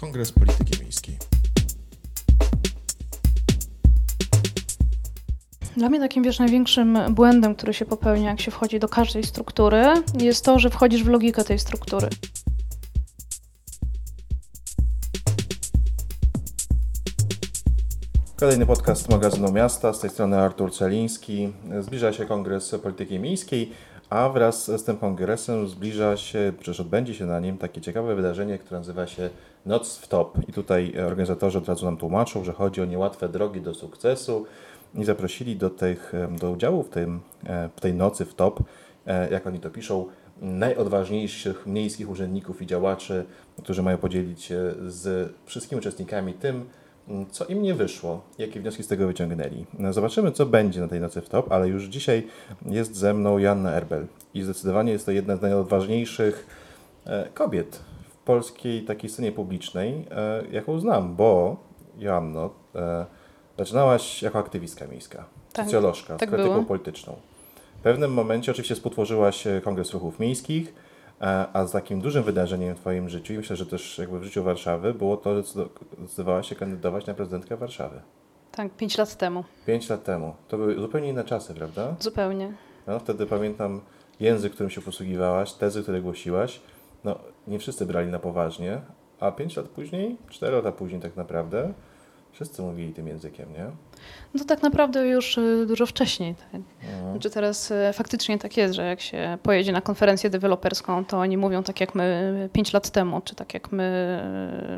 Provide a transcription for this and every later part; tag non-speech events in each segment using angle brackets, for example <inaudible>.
Kongres Polityki Miejskiej. Dla mnie takim wiesz, największym błędem, który się popełnia, jak się wchodzi do każdej struktury, jest to, że wchodzisz w logikę tej struktury. Kolejny podcast magazynu Miasta, z tej strony Artur Celiński. Zbliża się Kongres Polityki Miejskiej, a wraz z tym kongresem zbliża się, przecież odbędzie się na nim takie ciekawe wydarzenie, które nazywa się Noc w Top. I tutaj organizatorzy od razu nam tłumaczą, że chodzi o niełatwe drogi do sukcesu i zaprosili do, tych, do udziału w, tym, w tej nocy w Top, jak oni to piszą, najodważniejszych miejskich urzędników i działaczy, którzy mają podzielić się z wszystkimi uczestnikami tym, co im nie wyszło, jakie wnioski z tego wyciągnęli. Zobaczymy, co będzie na tej nocy w top, ale już dzisiaj jest ze mną Joanna Erbel i zdecydowanie jest to jedna z najodważniejszych e, kobiet polskiej takiej scenie publicznej, e, jaką znam, bo Joanno, e, zaczynałaś jako aktywistka miejska, tak, socjolożka, tak z krytyką było. polityczną. W pewnym momencie oczywiście współtworzyłaś Kongres Ruchów Miejskich, a z takim dużym wydarzeniem w Twoim życiu i myślę, że też jakby w życiu Warszawy było to, że zdecydowałaś się kandydować na prezydentkę Warszawy. Tak, pięć lat temu. Pięć lat temu. To były zupełnie inne czasy, prawda? Zupełnie. No, wtedy pamiętam język, którym się posługiwałaś, tezy, które głosiłaś. No, nie wszyscy brali na poważnie, a pięć lat później, cztery lata później tak naprawdę, Wszyscy mówili tym językiem, nie? No tak naprawdę już y, dużo wcześniej. Tak? Mhm. Znaczy teraz y, faktycznie tak jest, że jak się pojedzie na konferencję deweloperską, to oni mówią tak jak my 5 lat temu, czy tak jak my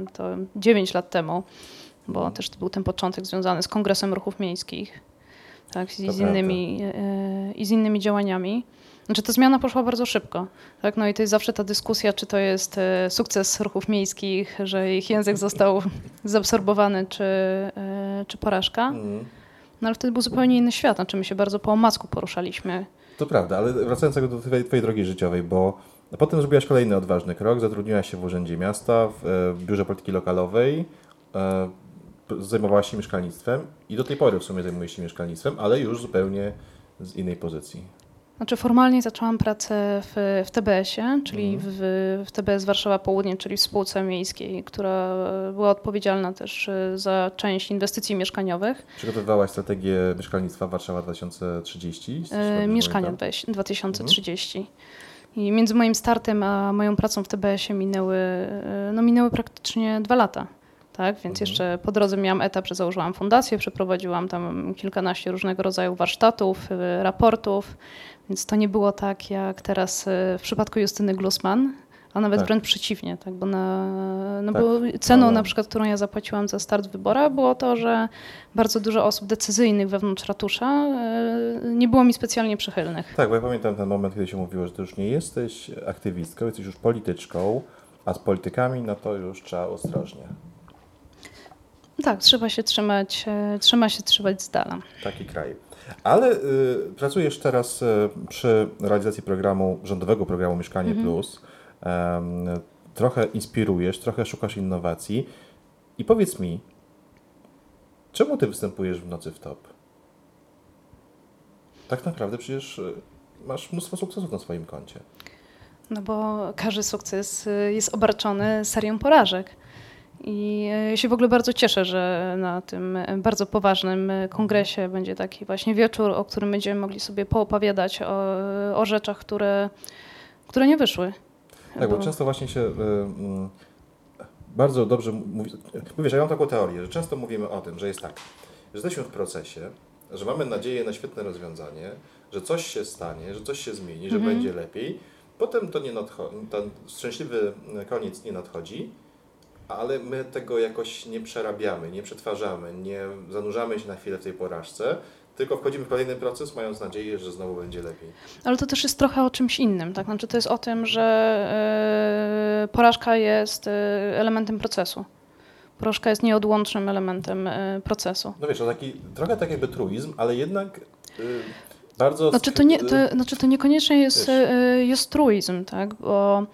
y, to 9 lat temu, bo mhm. też to był ten początek związany z Kongresem Ruchów Miejskich tak, i, z innymi, i z innymi działaniami. Znaczy ta zmiana poszła bardzo szybko. Tak? No i to jest zawsze ta dyskusja, czy to jest e, sukces ruchów miejskich, że ich język został <laughs> zaabsorbowany, czy, e, czy porażka. Mhm. No ale wtedy był zupełnie inny świat, znaczy my się bardzo po omacku poruszaliśmy. To prawda, ale wracając do twojej, twojej drogi życiowej, bo potem zrobiłaś kolejny odważny krok, zatrudniłaś się w Urzędzie Miasta, w e, Biurze Polityki Lokalowej, zajmowałaś się mieszkalnictwem i do tej pory w sumie zajmujesz się mieszkalnictwem, ale już zupełnie z innej pozycji. Znaczy formalnie zaczęłam pracę w, w TBS-ie, czyli mhm. w, w TBS Warszawa Południe, czyli w spółce miejskiej, która była odpowiedzialna też y, za część inwestycji mieszkaniowych. Przygotowywałaś strategię mieszkalnictwa Warszawa 2030? E, mieszkania 2030. Mhm. I między moim startem a moją pracą w TBS-ie minęły, y, no minęły praktycznie dwa lata tak? Więc mhm. jeszcze po drodze miałam etap, że założyłam fundację, przeprowadziłam tam kilkanaście różnego rodzaju warsztatów, y, raportów, więc to nie było tak jak teraz y, w przypadku Justyny Glusman, a nawet tak. wręcz przeciwnie, tak? bo, na, no tak. bo ceną no. na przykład, którą ja zapłaciłam za start wybora było to, że bardzo dużo osób decyzyjnych wewnątrz ratusza y, nie było mi specjalnie przychylnych. Tak, bo ja pamiętam ten moment, kiedy się mówiło, że ty już nie jesteś aktywistką, jesteś już polityczką, a z politykami no to już trzeba ostrożnie. Tak, trzeba się trzymać, e, trzeba się trzymać z dala. Taki kraj. Ale y, pracujesz teraz y, przy realizacji programu, rządowego programu Mieszkanie mhm. Plus. Y, trochę inspirujesz, trochę szukasz innowacji. I powiedz mi, czemu ty występujesz w nocy w top? Tak naprawdę przecież y, masz mnóstwo sukcesów na swoim koncie. No bo każdy sukces y, jest obarczony serią porażek. I ja się w ogóle bardzo cieszę, że na tym bardzo poważnym kongresie będzie taki właśnie wieczór, o którym będziemy mogli sobie poopowiadać o, o rzeczach, które, które nie wyszły. Tak, bo, bo często właśnie się y, bardzo dobrze mówi. Mówisz, ja mam taką teorię, że często mówimy o tym, że jest tak, że jesteśmy w procesie, że mamy nadzieję na świetne rozwiązanie, że coś się stanie, że coś się zmieni, że mhm. będzie lepiej. Potem to nie nadchodzi, ten szczęśliwy koniec nie nadchodzi ale my tego jakoś nie przerabiamy, nie przetwarzamy, nie zanurzamy się na chwilę w tej porażce, tylko wchodzimy w kolejny proces, mając nadzieję, że znowu będzie lepiej. Ale to też jest trochę o czymś innym, tak? Znaczy to jest o tym, że yy, porażka jest yy, elementem procesu. Porażka jest nieodłącznym elementem yy, procesu. No wiesz, to taki, trochę tak jakby truizm, ale jednak bardzo... Znaczy to, nie, to, znaczy to niekoniecznie jest, jest truizm, tak? Bo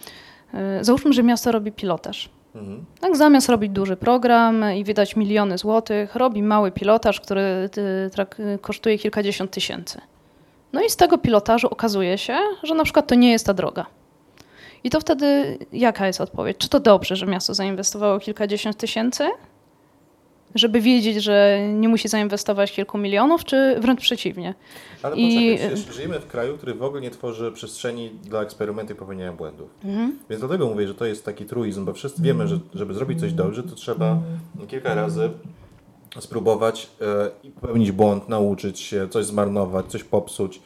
załóżmy, że miasto robi pilotaż Mhm. Tak, zamiast robić duży program i wydać miliony złotych, robi mały pilotaż, który y, kosztuje kilkadziesiąt tysięcy. No i z tego pilotażu okazuje się, że na przykład to nie jest ta droga. I to wtedy jaka jest odpowiedź? Czy to dobrze, że miasto zainwestowało kilkadziesiąt tysięcy, żeby wiedzieć, że nie musi zainwestować kilku milionów, czy wręcz przeciwnie? Ale I... poczekaj, żyjemy w kraju, który w ogóle nie tworzy przestrzeni dla eksperymentu i popełniania błędów. Mhm. Więc dlatego mówię, że to jest taki truizm, bo wszyscy wiemy, że żeby zrobić coś dobrze, to trzeba kilka razy spróbować e, popełnić błąd, nauczyć się, coś zmarnować, coś popsuć,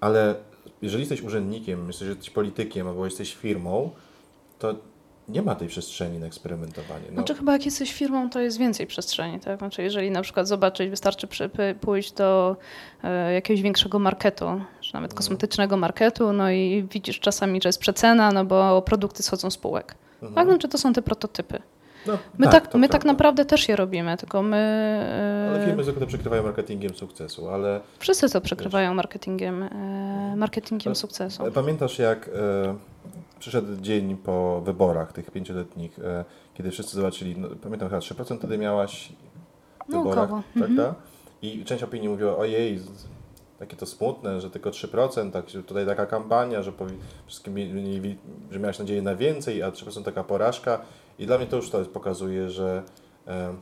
ale jeżeli jesteś urzędnikiem, jesteś politykiem albo jesteś firmą, to nie ma tej przestrzeni na eksperymentowanie. No. Znaczy chyba jak jesteś firmą, to jest więcej przestrzeni. Tak? Znaczy jeżeli na przykład zobaczyć, wystarczy pójść do e, jakiegoś większego marketu, czy nawet mhm. kosmetycznego marketu, no i widzisz czasami, że jest przecena, no bo produkty schodzą z półek. Mhm. Tak? Znaczy to są te prototypy. No, my tak, tak my tak naprawdę też je robimy, tylko my... E, ale firmy zwykle to przykrywają marketingiem sukcesu, ale... Wszyscy to przykrywają marketingiem, e, marketingiem sukcesu. Pamiętasz jak przyszedł dzień po wyborach tych pięcioletnich, e, kiedy wszyscy zobaczyli, no, pamiętam chyba 3% wtedy miałaś w no, wyborach, no, prawda? I część opinii mówiła, ojej, takie to smutne, że tylko 3%, tak, tutaj taka kampania, że wszystkim mieli, że miałaś nadzieję na więcej, a 3% taka porażka. I dla mnie to już to pokazuje, że e,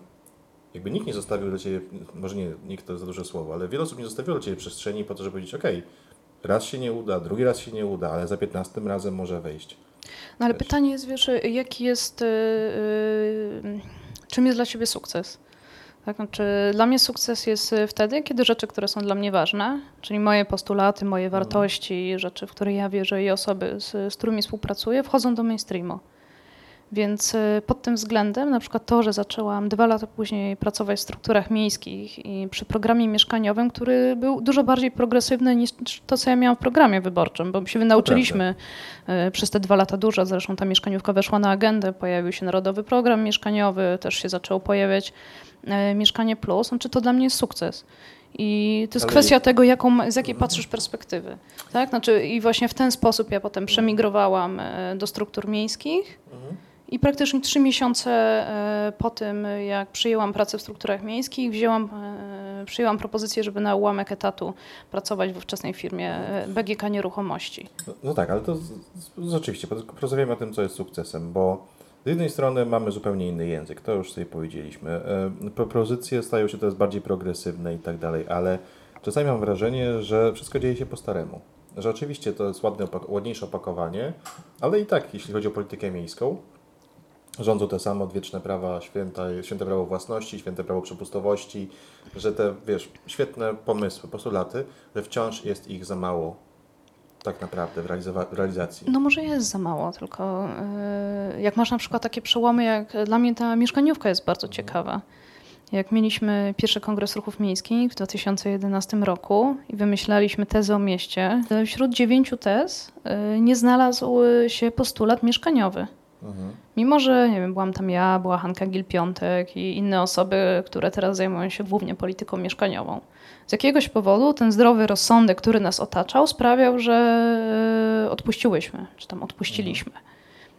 jakby nikt nie zostawił dla Ciebie, może nie, nikt to za duże słowo, ale wiele osób nie zostawiło dla Ciebie przestrzeni po to, żeby powiedzieć, okej, raz się nie uda, drugi raz się nie uda, ale za 15 razem może wejść. No ale wiesz. pytanie jest, wiesz, jaki jest, yy, czym jest dla Ciebie sukces? Tak? Znaczy, dla mnie sukces jest wtedy, kiedy rzeczy, które są dla mnie ważne, czyli moje postulaty, moje mhm. wartości, rzeczy, w które ja wierzę i osoby, z, z którymi współpracuję, wchodzą do mainstreamu. Więc y, pod tym względem, na przykład to, że zaczęłam dwa lata później pracować w strukturach miejskich i przy programie mieszkaniowym, który był dużo bardziej progresywny niż to, co ja miałam w programie wyborczym, bo my się nauczyliśmy y, przez te dwa lata dużo. Zresztą ta mieszkaniówka weszła na agendę, pojawił się Narodowy Program Mieszkaniowy, też się zaczęło pojawiać y, Mieszkanie Plus. Znaczy to dla mnie jest sukces. I to jest Ale kwestia tego, jaką, z jakiej patrzysz perspektywy. Tak? Znaczy, I właśnie w ten sposób ja potem przemigrowałam do struktur miejskich. I praktycznie trzy miesiące e, po tym, jak przyjęłam pracę w strukturach miejskich, wzięłam, e, przyjęłam propozycję, żeby na ułamek etatu pracować w ówczesnej firmie e, BGK Nieruchomości. No, no tak, ale to rzeczywiście, porozmawiamy o tym, co jest sukcesem, bo z jednej strony mamy zupełnie inny język, to już sobie powiedzieliśmy. Propozycje stają się teraz bardziej progresywne i tak dalej, ale czasami mam wrażenie, że wszystko dzieje się po staremu. Że oczywiście to jest ładne, ładniejsze opakowanie, ale i tak, jeśli chodzi o politykę miejską, rządzą te same odwieczne prawa, święta, święte prawo własności, święte prawo przepustowości, że te, wiesz, świetne pomysły, postulaty, że wciąż jest ich za mało tak naprawdę w, w realizacji. No może jest za mało, tylko yy, jak masz na przykład takie przełomy, jak dla mnie ta mieszkaniówka jest bardzo mhm. ciekawa. Jak mieliśmy pierwszy kongres ruchów miejskich w 2011 roku i wymyślaliśmy tezę o mieście, wśród dziewięciu tez yy, nie znalazł się postulat mieszkaniowy. Mhm. Mimo, że nie wiem, byłam tam ja, była Hanka Gil-Piątek i inne osoby, które teraz zajmują się głównie polityką mieszkaniową. Z jakiegoś powodu ten zdrowy rozsądek, który nas otaczał, sprawiał, że e, odpuściłyśmy, czy tam odpuściliśmy.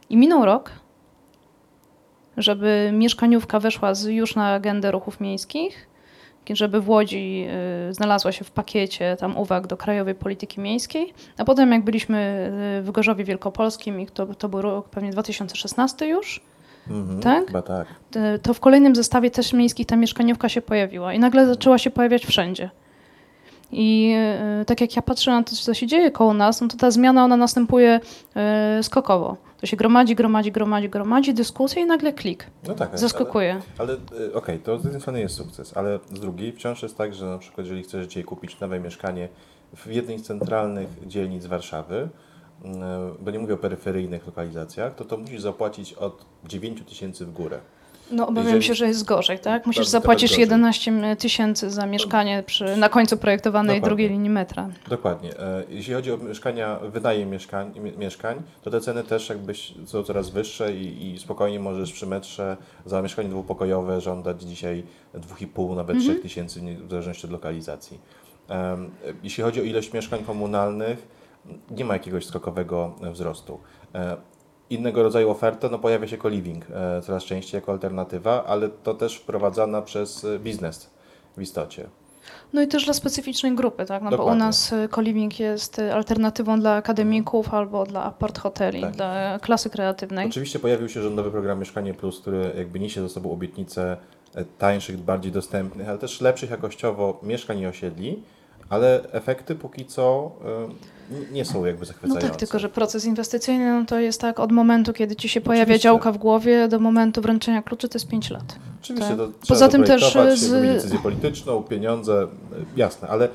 I minął rok, żeby mieszkaniówka weszła już na agendę ruchów miejskich żeby w Łodzi y, znalazła się w pakiecie tam uwag do krajowej polityki miejskiej. A potem jak byliśmy y, w Gorzowie Wielkopolskim i to, to był rok pewnie 2016 już, Mhm, tak? Chyba tak. To w kolejnym zestawie też miejskich ta mieszkaniówka się pojawiła i nagle zaczęła się pojawiać wszędzie. I tak jak ja patrzę na to, co się dzieje koło nas, no to ta zmiana ona następuje skokowo. To się gromadzi, gromadzi, gromadzi, gromadzi, dyskusja i nagle klik. No tak. Zaskakuje. Ale, ale e, okej, okay, to z jednej strony jest sukces, ale z drugiej wciąż jest tak, że na przykład jeżeli chcesz dzisiaj kupić nowe mieszkanie w jednej z centralnych dzielnic Warszawy, bo nie mówię o peryferyjnych lokalizacjach, to to musisz zapłacić od 9 tysięcy w górę. No obawiam Jeżeli... się, że jest gorzej, tak? Musisz zapłacić 11 tysięcy za mieszkanie przy, na końcu projektowanej Dokładnie. drugiej linii metra. Dokładnie. E, jeśli chodzi o mieszkania, wynajem mieszkań, mieszkań, to te ceny też jakby są coraz wyższe i, i spokojnie możesz przy metrze za mieszkanie dwupokojowe żądać dzisiaj 2,5 nawet mhm. 3 tysięcy w zależności od lokalizacji. Jeśli chodzi o ilość mieszkań komunalnych, nie ma jakiegoś skokowego wzrostu. E, innego rodzaju ofertę, no pojawia się co-living e, coraz częściej jako alternatywa, ale to też wprowadzana przez e, biznes w istocie. No i też dla specyficznej grupy, tak? No bo u Dokładnie. nas y, co-living jest alternatywą dla akademików albo dla apart hoteli, Tak. dla klasy kreatywnej. Oczywiście pojawił się rządowy program Mieszkanie Plus, który jakby niesie ze sobą obietnicę e, tańszych, bardziej dostępnych, ale też lepszych jakościowo mieszkań i osiedli, ale efekty póki co e, nie są jakby No zachwycające. tak, tylko że proces inwestycyjny no to jest tak od momentu, kiedy ci się pojawia Oczywiście. działka w głowie, do momentu wręczenia kluczy to jest 5 lat. Oczywiście tak. to Poza tym też z- decyzję polityczną, pieniądze, e, jasne, ale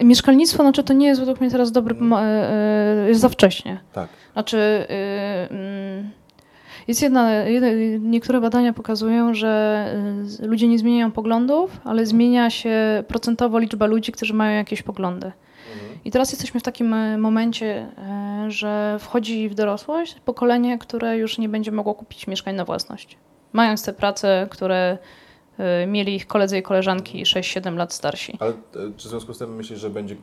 Mieszkalnictwo, znaczy to nie jest według mnie teraz dobry, mo- e, jest za wcześnie. tak. Znaczy, y, mm, jest jedna, niektóre badania pokazują, że y, ludzie nie zmieniają poglądów, ale zmienia się procentowo liczba ludzi, którzy mają jakieś poglądy. I teraz jesteśmy w takim e, momencie, e, że wchodzi w dorosłość pokolenie, które już nie będzie mogło kupić mieszkań na własność. Mając te prace, które mieli ich koledzy i koleżanki 6-7 lat starsi. Ale e, czy w związku z tym myślisz, że będzie e,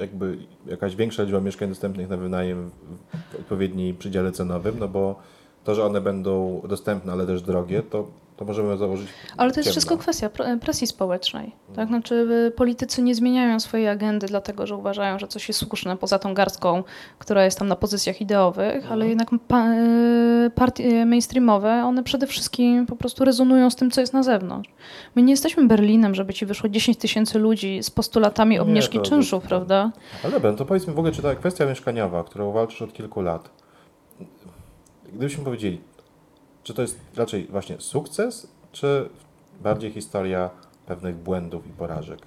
jakby jakaś większa liczba mieszkań dostępnych na wynajem w- odpowiedniej przydziale cenowym? No bo to, że one będą dostępne, ale też drogie, to, to możemy założyć. Ale to jest ciemno. wszystko kwestia pr- presji społecznej. Tak? Znaczy, politycy nie zmieniają swojej agendy, dlatego że uważają, że coś jest słuszne poza tą garstką, która jest tam na pozycjach ideowych, ale jednak pa- y, partie mainstreamowe, one przede wszystkim po prostu rezonują z tym, co jest na zewnątrz. My nie jesteśmy Berlinem, żeby ci wyszło 10 tysięcy ludzi z postulatami Nie, obniżki to- czynszów, to- prawda? Ale dobra, no to powiedzmy w ogóle, czy ta kwestia mieszkaniowa, którą walczysz od kilku lat, gdybyśmy powiedzieli, czy to jest raczej właśnie sukces, czy bardziej historia pewnych błędów i porażek?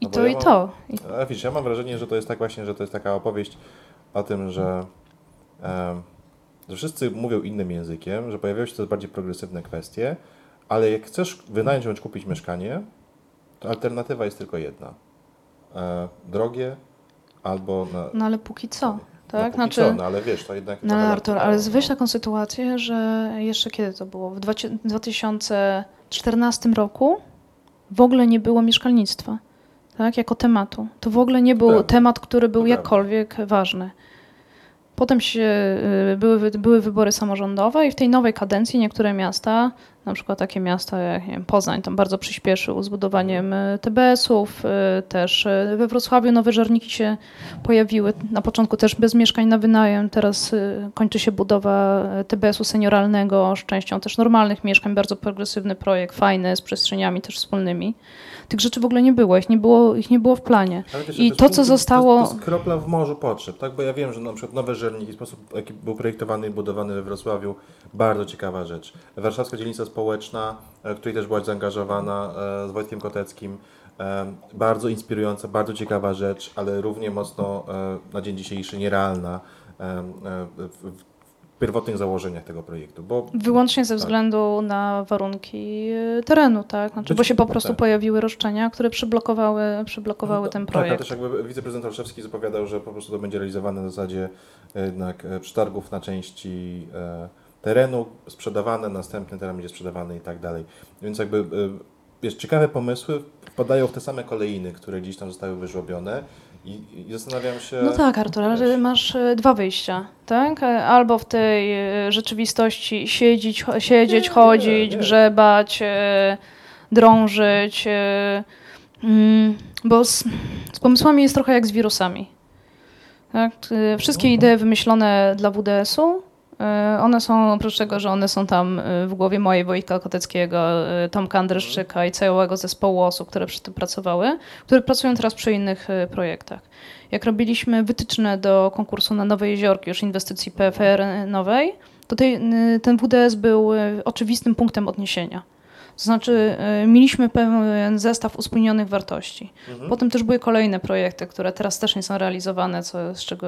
I No bo to, ja i mam- to. I Ale wiesz, ja mam wrażenie, że to jest tak właśnie, że to jest taka opowieść o tym, że, em, że wszyscy mówią innym językiem, że pojawiają się coraz bardziej progresywne kwestie, ale jak chcesz wynająć bądź kupić mieszkanie, to alternatywa jest tylko jedna. E, drogie albo na, No ale póki co, tak? póki Znaczy, co, no ale wiesz, to jednak... No lat Artur, ale no. weź taką sytuację, że jeszcze kiedy to było? W dwacie- 2014 roku w ogóle nie było mieszkalnictwa, tak? Jako tematu. To w ogóle nie był Prawda. temat, który był prawda. jakkolwiek ważny. Potem się, y, były, były wybory samorządowe i w tej nowej kadencji niektóre miasta, na przykład takie miasta jak nie wiem, Poznań, tam bardzo przyspieszył z budowaniem y, TBS-ów, y, też y, we Wrocławiu nowe żarniki się pojawiły. Na początku też bez mieszkań na wynajem, teraz kończy się budowa TBS-u senioralnego z częścią też normalnych mieszkań, bardzo progresywny projekt, fajny, z przestrzeniami też wspólnymi. Tych rzeczy w ogóle nie było, ich nie było, ich nie było w planie. I to, co zostało- To, to jest kropla w morzu potrzeb, tak? Bo ja wiem, że na przykład nowe żerniki, sposób jaki był projektowany i budowany we Wrocławiu, bardzo ciekawa rzecz. Warszawska Dzielnica Społeczna, e, w której też byłaś zaangażowana e, z Wojtkiem Koteckim, bardzo inspirująca, bardzo ciekawa rzecz, ale równie mocno e, na dzień dzisiejszy nierealna w, pierwotnych założeniach tego projektu, bo Wyłącznie ze Tak. względu na warunki terenu, tak? Znaczy, Być- bo się po prostu tak. pojawiły roszczenia, które przyblokowały, przyblokowały No, ten Tak, a projekt. też jakby wiceprezydent Olszewski zapowiadał, że po prostu to będzie realizowane na zasadzie jednak przetargów na części e, terenu, sprzedawane, następny teren będzie sprzedawany i tak dalej. Więc jakby e, wiesz, ciekawe pomysły wpadają w te same kolejny, które gdzieś tam zostały wyżłobione i, i zastanawiam się... No tak, Artur, ale masz y, dwa wyjścia, tak? E, Albo w tej y, rzeczywistości siedzieć, siedzieć Nie, chodzić, nie. grzebać, y, drążyć, y, mm, bo z, z pomysłami jest trochę jak z wirusami. Tak? Y, Wszystkie idee wymyślone dla WDS-u, y, one są, oprócz tego, że one są tam y, w głowie mojej Wojtka Koteckiego, y, Tomka Andryszczyka i całego zespołu osób, które przy tym pracowały, które pracują teraz przy innych projektach. Jak robiliśmy wytyczne do konkursu na Nowe Jeziorki, już inwestycji PFR nowej, to tej, ten WDS był oczywistym punktem odniesienia. To znaczy, y, mieliśmy pewien zestaw uspójnionych wartości. Mhm. Potem też były kolejne projekty, które teraz też nie są realizowane, co, z czego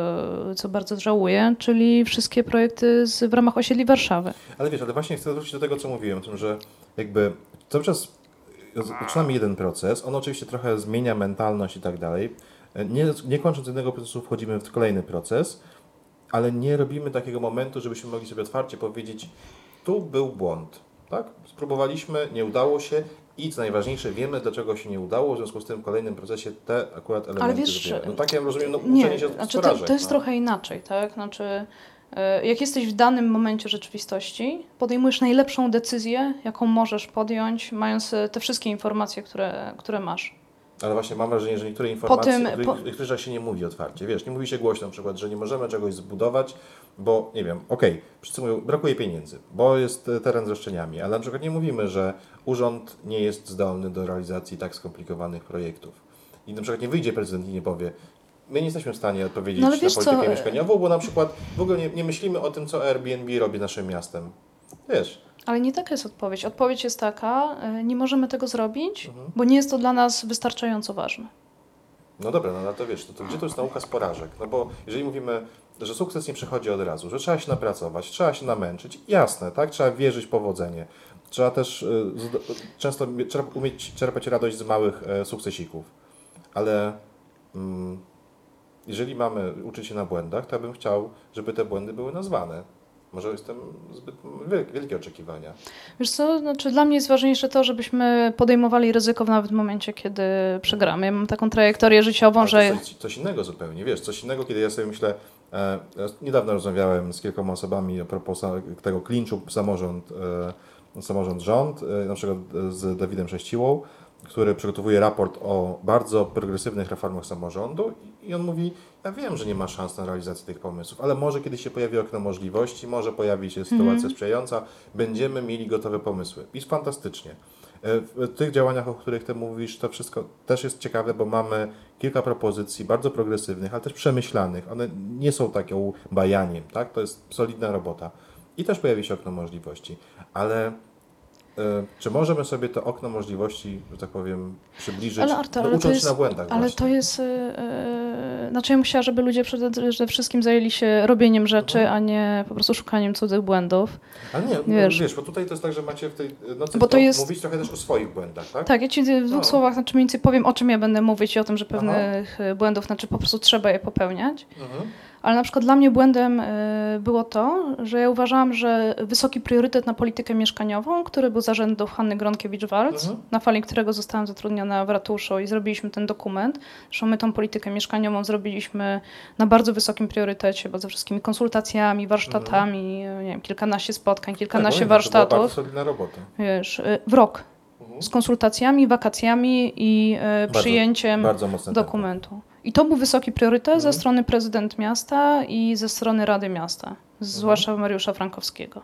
co bardzo żałuję, czyli wszystkie projekty z, w ramach osiedli Warszawy. Ale wiesz, ale właśnie chcę wrócić do tego, co mówiłem, o tym, że jakby cały czas zaczynamy jeden proces, on oczywiście trochę zmienia mentalność i tak dalej. Nie, nie kończąc jednego procesu wchodzimy w kolejny proces, ale nie robimy takiego momentu, żebyśmy mogli sobie otwarcie powiedzieć, tu był błąd, tak? Spróbowaliśmy, nie udało się i co najważniejsze, wiemy, dlaczego się nie udało, w związku z tym w kolejnym procesie te akurat elementy wiesz, zrobimy. No tak ja rozumiem, no Nie, uczenie się znaczy to, porażek. to jest no. trochę inaczej, tak? Znaczy, E, jak jesteś w danym momencie rzeczywistości, podejmujesz najlepszą decyzję, jaką możesz podjąć, mając e, te wszystkie informacje, które, które masz. Ale właśnie mam wrażenie, że niektóre informacje, tym, o których, po... się nie mówi otwarcie. Wiesz, nie mówi się głośno na przykład, że nie możemy czegoś zbudować, bo nie wiem, okej, okay, wszyscy mówią, brakuje pieniędzy, bo jest e, teren z roszczeniami, ale na przykład nie mówimy, że urząd nie jest zdolny do realizacji tak skomplikowanych projektów. I na przykład nie wyjdzie prezydent i nie powie, my nie jesteśmy w stanie odpowiedzieć no, na politykę co? mieszkaniową, bo na przykład w ogóle nie, nie myślimy o tym, co Airbnb robi naszym miastem. Wiesz, ale nie taka jest odpowiedź. Odpowiedź jest taka, e, nie możemy tego zrobić, mhm. bo nie jest to dla nas wystarczająco ważne. No dobra, no ale to wiesz, to, to gdzie to jest nauka z porażek? No bo jeżeli mówimy, że sukces nie przychodzi od razu, że trzeba się napracować, trzeba się namęczyć, jasne, tak? Trzeba wierzyć w powodzenie. Trzeba też y, często trzeba umieć czerpać radość z małych y, sukcesików. Ale mm, jeżeli mamy uczyć się na błędach, to ja bym chciał, żeby te błędy były nazwane. Może jestem zbyt wielkie oczekiwania. Wiesz co, znaczy dla mnie jest ważniejsze to, żebyśmy podejmowali ryzyko nawet w momencie, kiedy przegramy. Ja mam taką trajektorię życiową, Ale że... Coś, coś, innego zupełnie, wiesz, coś innego, kiedy ja sobie myślę, e, niedawno rozmawiałem z kilkoma osobami a propos tego klinczu samorząd, e, samorząd-rząd, e, na przykład z Dawidem Sześciłą, który przygotowuje raport o bardzo progresywnych reformach samorządu i on mówi, ja wiem, że nie ma szans na realizację tych pomysłów, ale może kiedyś się pojawi okno możliwości, może pojawi się sytuacja -hmm. sprzyjająca, będziemy mieli gotowe pomysły. I fantastycznie. E, w tych działaniach, o których Ty mówisz, to wszystko też jest ciekawe, bo mamy kilka propozycji bardzo progresywnych, ale też przemyślanych. One nie są taką bajaniem, tak? To jest solidna robota. I też pojawi się okno możliwości. Ale czy możemy sobie to okno możliwości, że tak powiem, przybliżyć, ale Artur, no, ucząc jest, się na błędach Ale właśnie. to jest, yy, znaczy ja musiała, żeby ludzie przede wszystkim zajęli się robieniem rzeczy, mhm. a nie po prostu szukaniem cudzych błędów. Ale nie, no, wiesz, no, wiesz bo tutaj to jest tak, że macie w tej nocy bo to jest... mówić trochę też o swoich błędach, tak? Tak, ja Ci w dwóch no. słowach, znaczy mniej więcej powiem, o czym ja będę mówić i o tym, że pewnych Aha. błędów, znaczy po prostu trzeba je popełniać. Mhm. Ale na przykład dla mnie błędem e, było to, że ja uważałam, że wysoki priorytet na politykę mieszkaniową, który był zarządów Hanny Gronkiewicz-Walc, mhm. na fali którego zostałam zatrudniona w ratuszu i zrobiliśmy ten dokument. Zresztą my tą politykę mieszkaniową zrobiliśmy na bardzo wysokim priorytecie, bo ze wszystkimi konsultacjami, warsztatami, mhm. nie wiem, kilkanaście spotkań, kilkanaście tak, warsztatów. To była bardzo solidna robota. Wiesz, e, w rok mhm. z konsultacjami, wakacjami i przyjęciem bardzo, bardzo dokumentu. I to był wysoki priorytet mhm. ze strony prezydent miasta i ze strony Rady Miasta, zwłaszcza mhm. Mariusza Frankowskiego.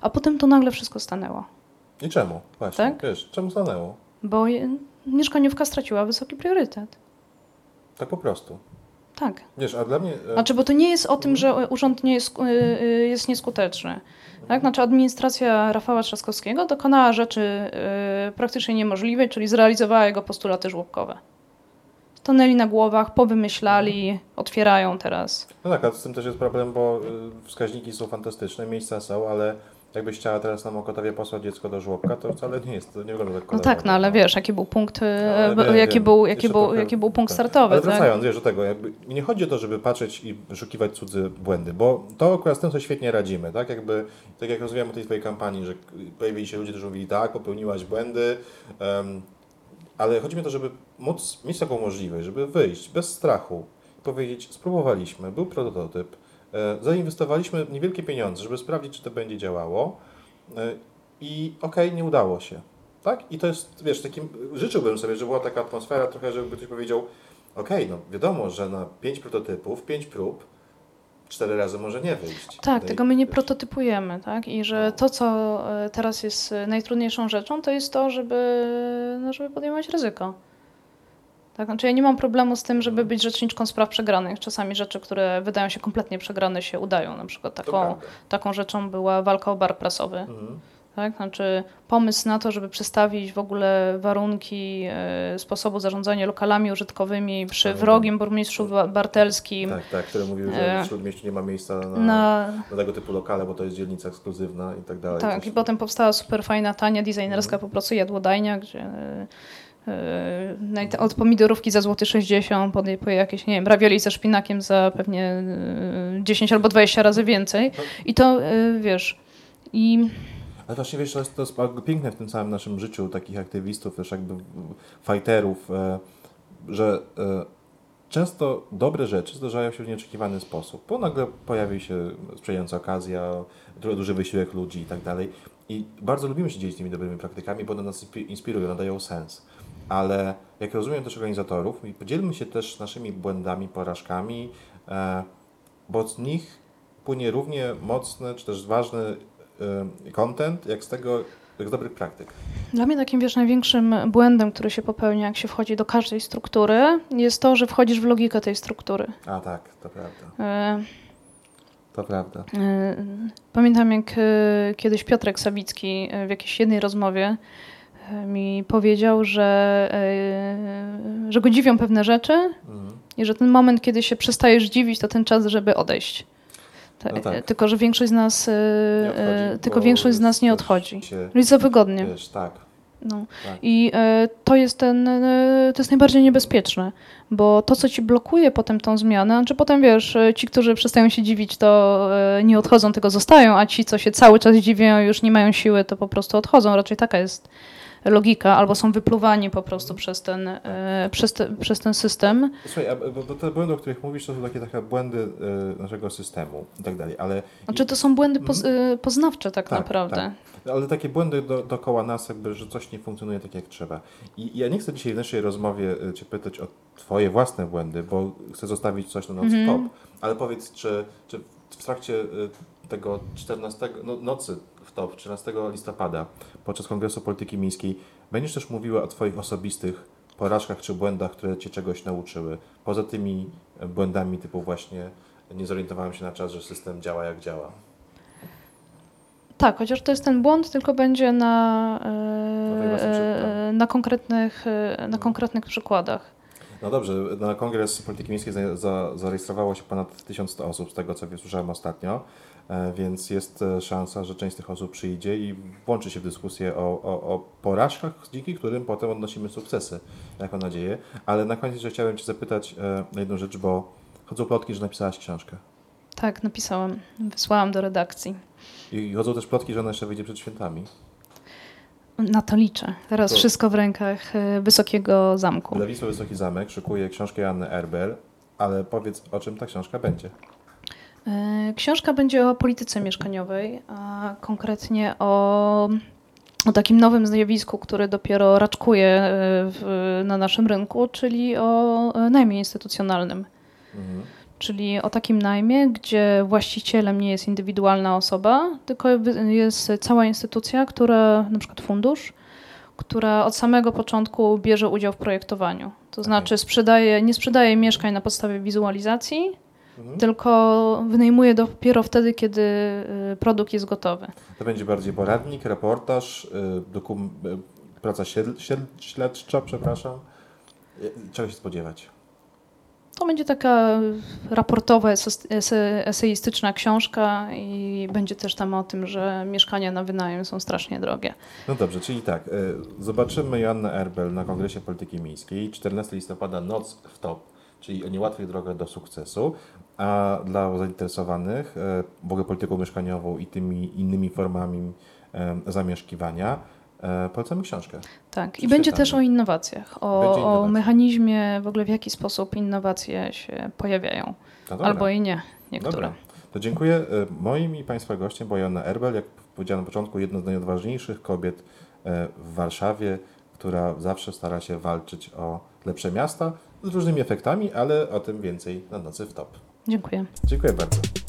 A potem to nagle wszystko stanęło. I czemu? Właśnie, tak? wiesz, czemu stanęło? Bo mieszkaniówka straciła wysoki priorytet. Tak po prostu. Tak. Wiesz, a dla mnie... E, znaczy, bo to nie jest o tym, że urząd nie jest, e, e, jest nieskuteczny. Tak? Znaczy administracja Rafała Trzaskowskiego dokonała rzeczy praktycznie niemożliwej, czyli zrealizowała jego postulaty żłobkowe stanęli na głowach, powymyślali, otwierają teraz. No tak, a z tym też jest problem, bo y, wskaźniki są fantastyczne, miejsca są, ale jakbyś chciała teraz na Mokotowie posłać dziecko do żłobka, to wcale nie jest, to nie wygląda tak No tak, no ale wiesz, jaki był punkt, y, no, wiem, jaki, wiem. Był, jaki, był, trochę, jaki był punkt tak. startowy. Ale tak? wracając, tak? wiesz, do tego, jakby nie chodzi o to, żeby patrzeć i wyszukiwać cudze błędy, bo to akurat z tym sobie świetnie radzimy, tak? Jakby, tak jak rozmawiamy o tej twojej kampanii, że pojawili się ludzie, którzy mówili, tak, popełniłaś błędy, um, ale chodzi mi o to, żeby móc mieć taką możliwość, żeby wyjść bez strachu powiedzieć, spróbowaliśmy, był prototyp, e, zainwestowaliśmy niewielkie pieniądze, żeby sprawdzić, czy to będzie działało e, i okej, okay, nie udało się. Tak? I to jest, wiesz, takim, życzyłbym sobie, żeby była taka atmosfera trochę, żeby ktoś powiedział, okej, okay, no wiadomo, że na pięć prototypów, pięć prób, cztery razy może nie wyjść. Tak, tego my nie prototypujemy, tak? I że no. to, co e, teraz jest e, najtrudniejszą rzeczą, to jest to, żeby, no, żeby podejmować ryzyko. Tak, znaczy ja nie mam problemu z tym, żeby mhm. być rzeczniczką spraw przegranych. Czasami rzeczy, które wydają się kompletnie przegrane, się udają. Na przykład taką, taką rzeczą była walka o bar prasowy. Mhm. Tak? Znaczy pomysł na to, żeby przestawić w ogóle warunki e, sposobu zarządzania lokalami użytkowymi przy tak, wrogim burmistrzu Bartelskim. Tak, tak, które mówiły, że e, w Śródmieściu nie ma miejsca na, na, na, tego typu lokale, bo to jest dzielnica ekskluzywna i tak dalej. Tak, i potem powstała super fajna, tania, designerska mhm. po prostu jadłodajnia, gdzie e, od pomidorówki za złoty 60 po, po jakieś, nie wiem, ravioli ze szpinakiem za pewnie 10 albo 20 razy więcej. Tak. I to, wiesz, i ale właśnie wiesz, to jest, to jest piękne w tym całym naszym życiu takich aktywistów, też jakby fighterów, e, że e, często dobre rzeczy zdarzają się w nieoczekiwany sposób, bo nagle pojawi się sprzyjająca okazja, duży wysiłek ludzi i tak dalej. I bardzo lubimy się dzielić tymi dobrymi praktykami, bo one nas inspirują, nadają sens. Ale jak rozumiem też organizatorów, podzielmy się też naszymi błędami, porażkami, e, bo z nich płynie równie mocny czy też ważny content, jak z tego z dobrych praktyk. Dla mnie takim, wiesz, największym błędem, który się popełnia, jak się wchodzi do każdej struktury, jest to, że wchodzisz w logikę tej struktury. A tak, to prawda. E... To prawda. E... Pamiętam, jak e... kiedyś Piotrek Sawicki w jakiejś jednej rozmowie mi powiedział, że, że go dziwią pewne rzeczy mhm. i że ten moment, kiedy się przestajesz dziwić, to ten czas, żeby odejść. No tak. Tylko, że większość z nas, e, odchodzi, tylko większość z nas nie odchodzi. Jest za wygodnie. Wiesz, tak. No. Tak. I e, to jest ten, e, to jest najbardziej niebezpieczne, bo to, co ci blokuje potem tą zmianę, czy znaczy potem wiesz, e, ci, którzy przestają się dziwić, to e, nie odchodzą, tylko zostają, a ci, co się cały czas dziwią, już nie mają siły, to po prostu odchodzą. Raczej taka jest logika, albo są wypluwani po prostu przez ten, e, przez, te, przez ten system. Słuchaj, bo te błędy, o których mówisz, to są takie, takie błędy e, naszego systemu i tak dalej, ale... Znaczy to są błędy poz, e, poznawcze tak, tak naprawdę. Tak. Ale takie błędy do, dookoła nas, jakby, że coś nie funkcjonuje tak jak trzeba. I ja nie chcę dzisiaj w naszej rozmowie Cię pytać o Twoje własne błędy, bo chcę zostawić coś na noc mm -hmm. top, ale powiedz, czy, czy w trakcie tego 14, no, nocy w top 13 listopada podczas Kongresu Polityki Miejskiej będziesz też mówiła o Twoich osobistych porażkach czy błędach, które Cię czegoś nauczyły. Poza tymi błędami typu właśnie nie zorientowałem się na czas, że system działa jak działa. Tak, chociaż to jest ten błąd, tylko będzie na, e, na, konkretnych, e, na konkretnych przykładach. No dobrze, na Kongres Polityki Miejskiej zarejestrowało się ponad 1100 osób, z tego co słyszałem ostatnio. E, więc jest e, szansa, że część z tych osób przyjdzie i włączy się w dyskusję o, o, o porażkach, dzięki którym potem odnosimy sukcesy, jak mam nadzieję. Ale na koniec jeszcze chciałem Cię zapytać e, jedną rzecz, bo chodzą plotki, że napisałaś książkę. Tak, napisałam. Wysłałam do redakcji. I chodzą też plotki, że ona jeszcze wyjdzie przed świętami. Na to liczę. Teraz to... wszystko w rękach Wysokiego Zamku. Dla Wisły Wysoki Zamek szykuje książkę Anny Erbel, ale powiedz, o czym ta książka będzie. E, książka będzie o polityce mieszkaniowej, a konkretnie o, o takim nowym zjawisku, które dopiero raczkuje e, w, na naszym rynku, czyli o e, najmie instytucjonalnym. Mhm. Czyli o takim najmie, gdzie właścicielem nie jest indywidualna osoba, tylko jest cała instytucja, która, na przykład fundusz, która od samego początku bierze udział w projektowaniu. To znaczy sprzedaje, nie sprzedaje mieszkań na podstawie wizualizacji, Mhm. Tylko wynajmuje dopiero wtedy, kiedy y, produkt jest gotowy. To będzie bardziej poradnik, reportaż, y, y, praca śledcza, przepraszam. Czego się spodziewać? To będzie taka raportowa, eseistyczna książka i będzie też tam o tym, że mieszkania na wynajem są strasznie drogie. No dobrze, czyli tak, zobaczymy Joannę Erbel na Kongresie Polityki Miejskiej, 14 listopada, Noc w Top czyli o niełatwej drogę do sukcesu, a dla zainteresowanych e, w ogóle polityką mieszkaniową i tymi innymi formami e, zamieszkiwania, e, polecamy książkę. Tak, i będzie też o innowacjach, o, o, mechanizmie w ogóle w jaki sposób innowacje się pojawiają, no albo i nie, niektóre. Dobra. To dziękuję. Moim i Państwa gościem była Joanna Erbel, jak powiedziałem na początku, jedna z najodważniejszych kobiet w Warszawie, która zawsze stara się walczyć o lepsze miasta z różnymi efektami, ale o tym więcej na nocy w top. Dziękuję. Dziękuję bardzo.